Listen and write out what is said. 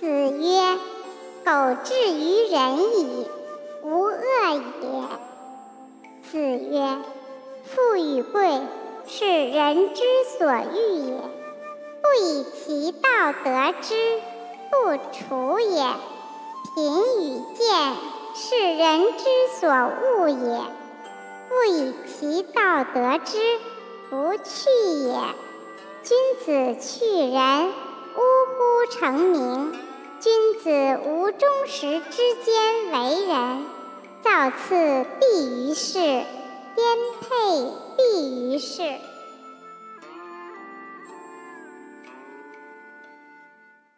子曰：“苟至于仁矣，无恶也。”子曰：“富与贵，是人之所欲也。不以其道得之，不处也。贫与贱，是人之所恶也。不以其道得之，不去也。君子去仁，呜呼！成名。忠实之间为人，造次必于世，颠沛必于世。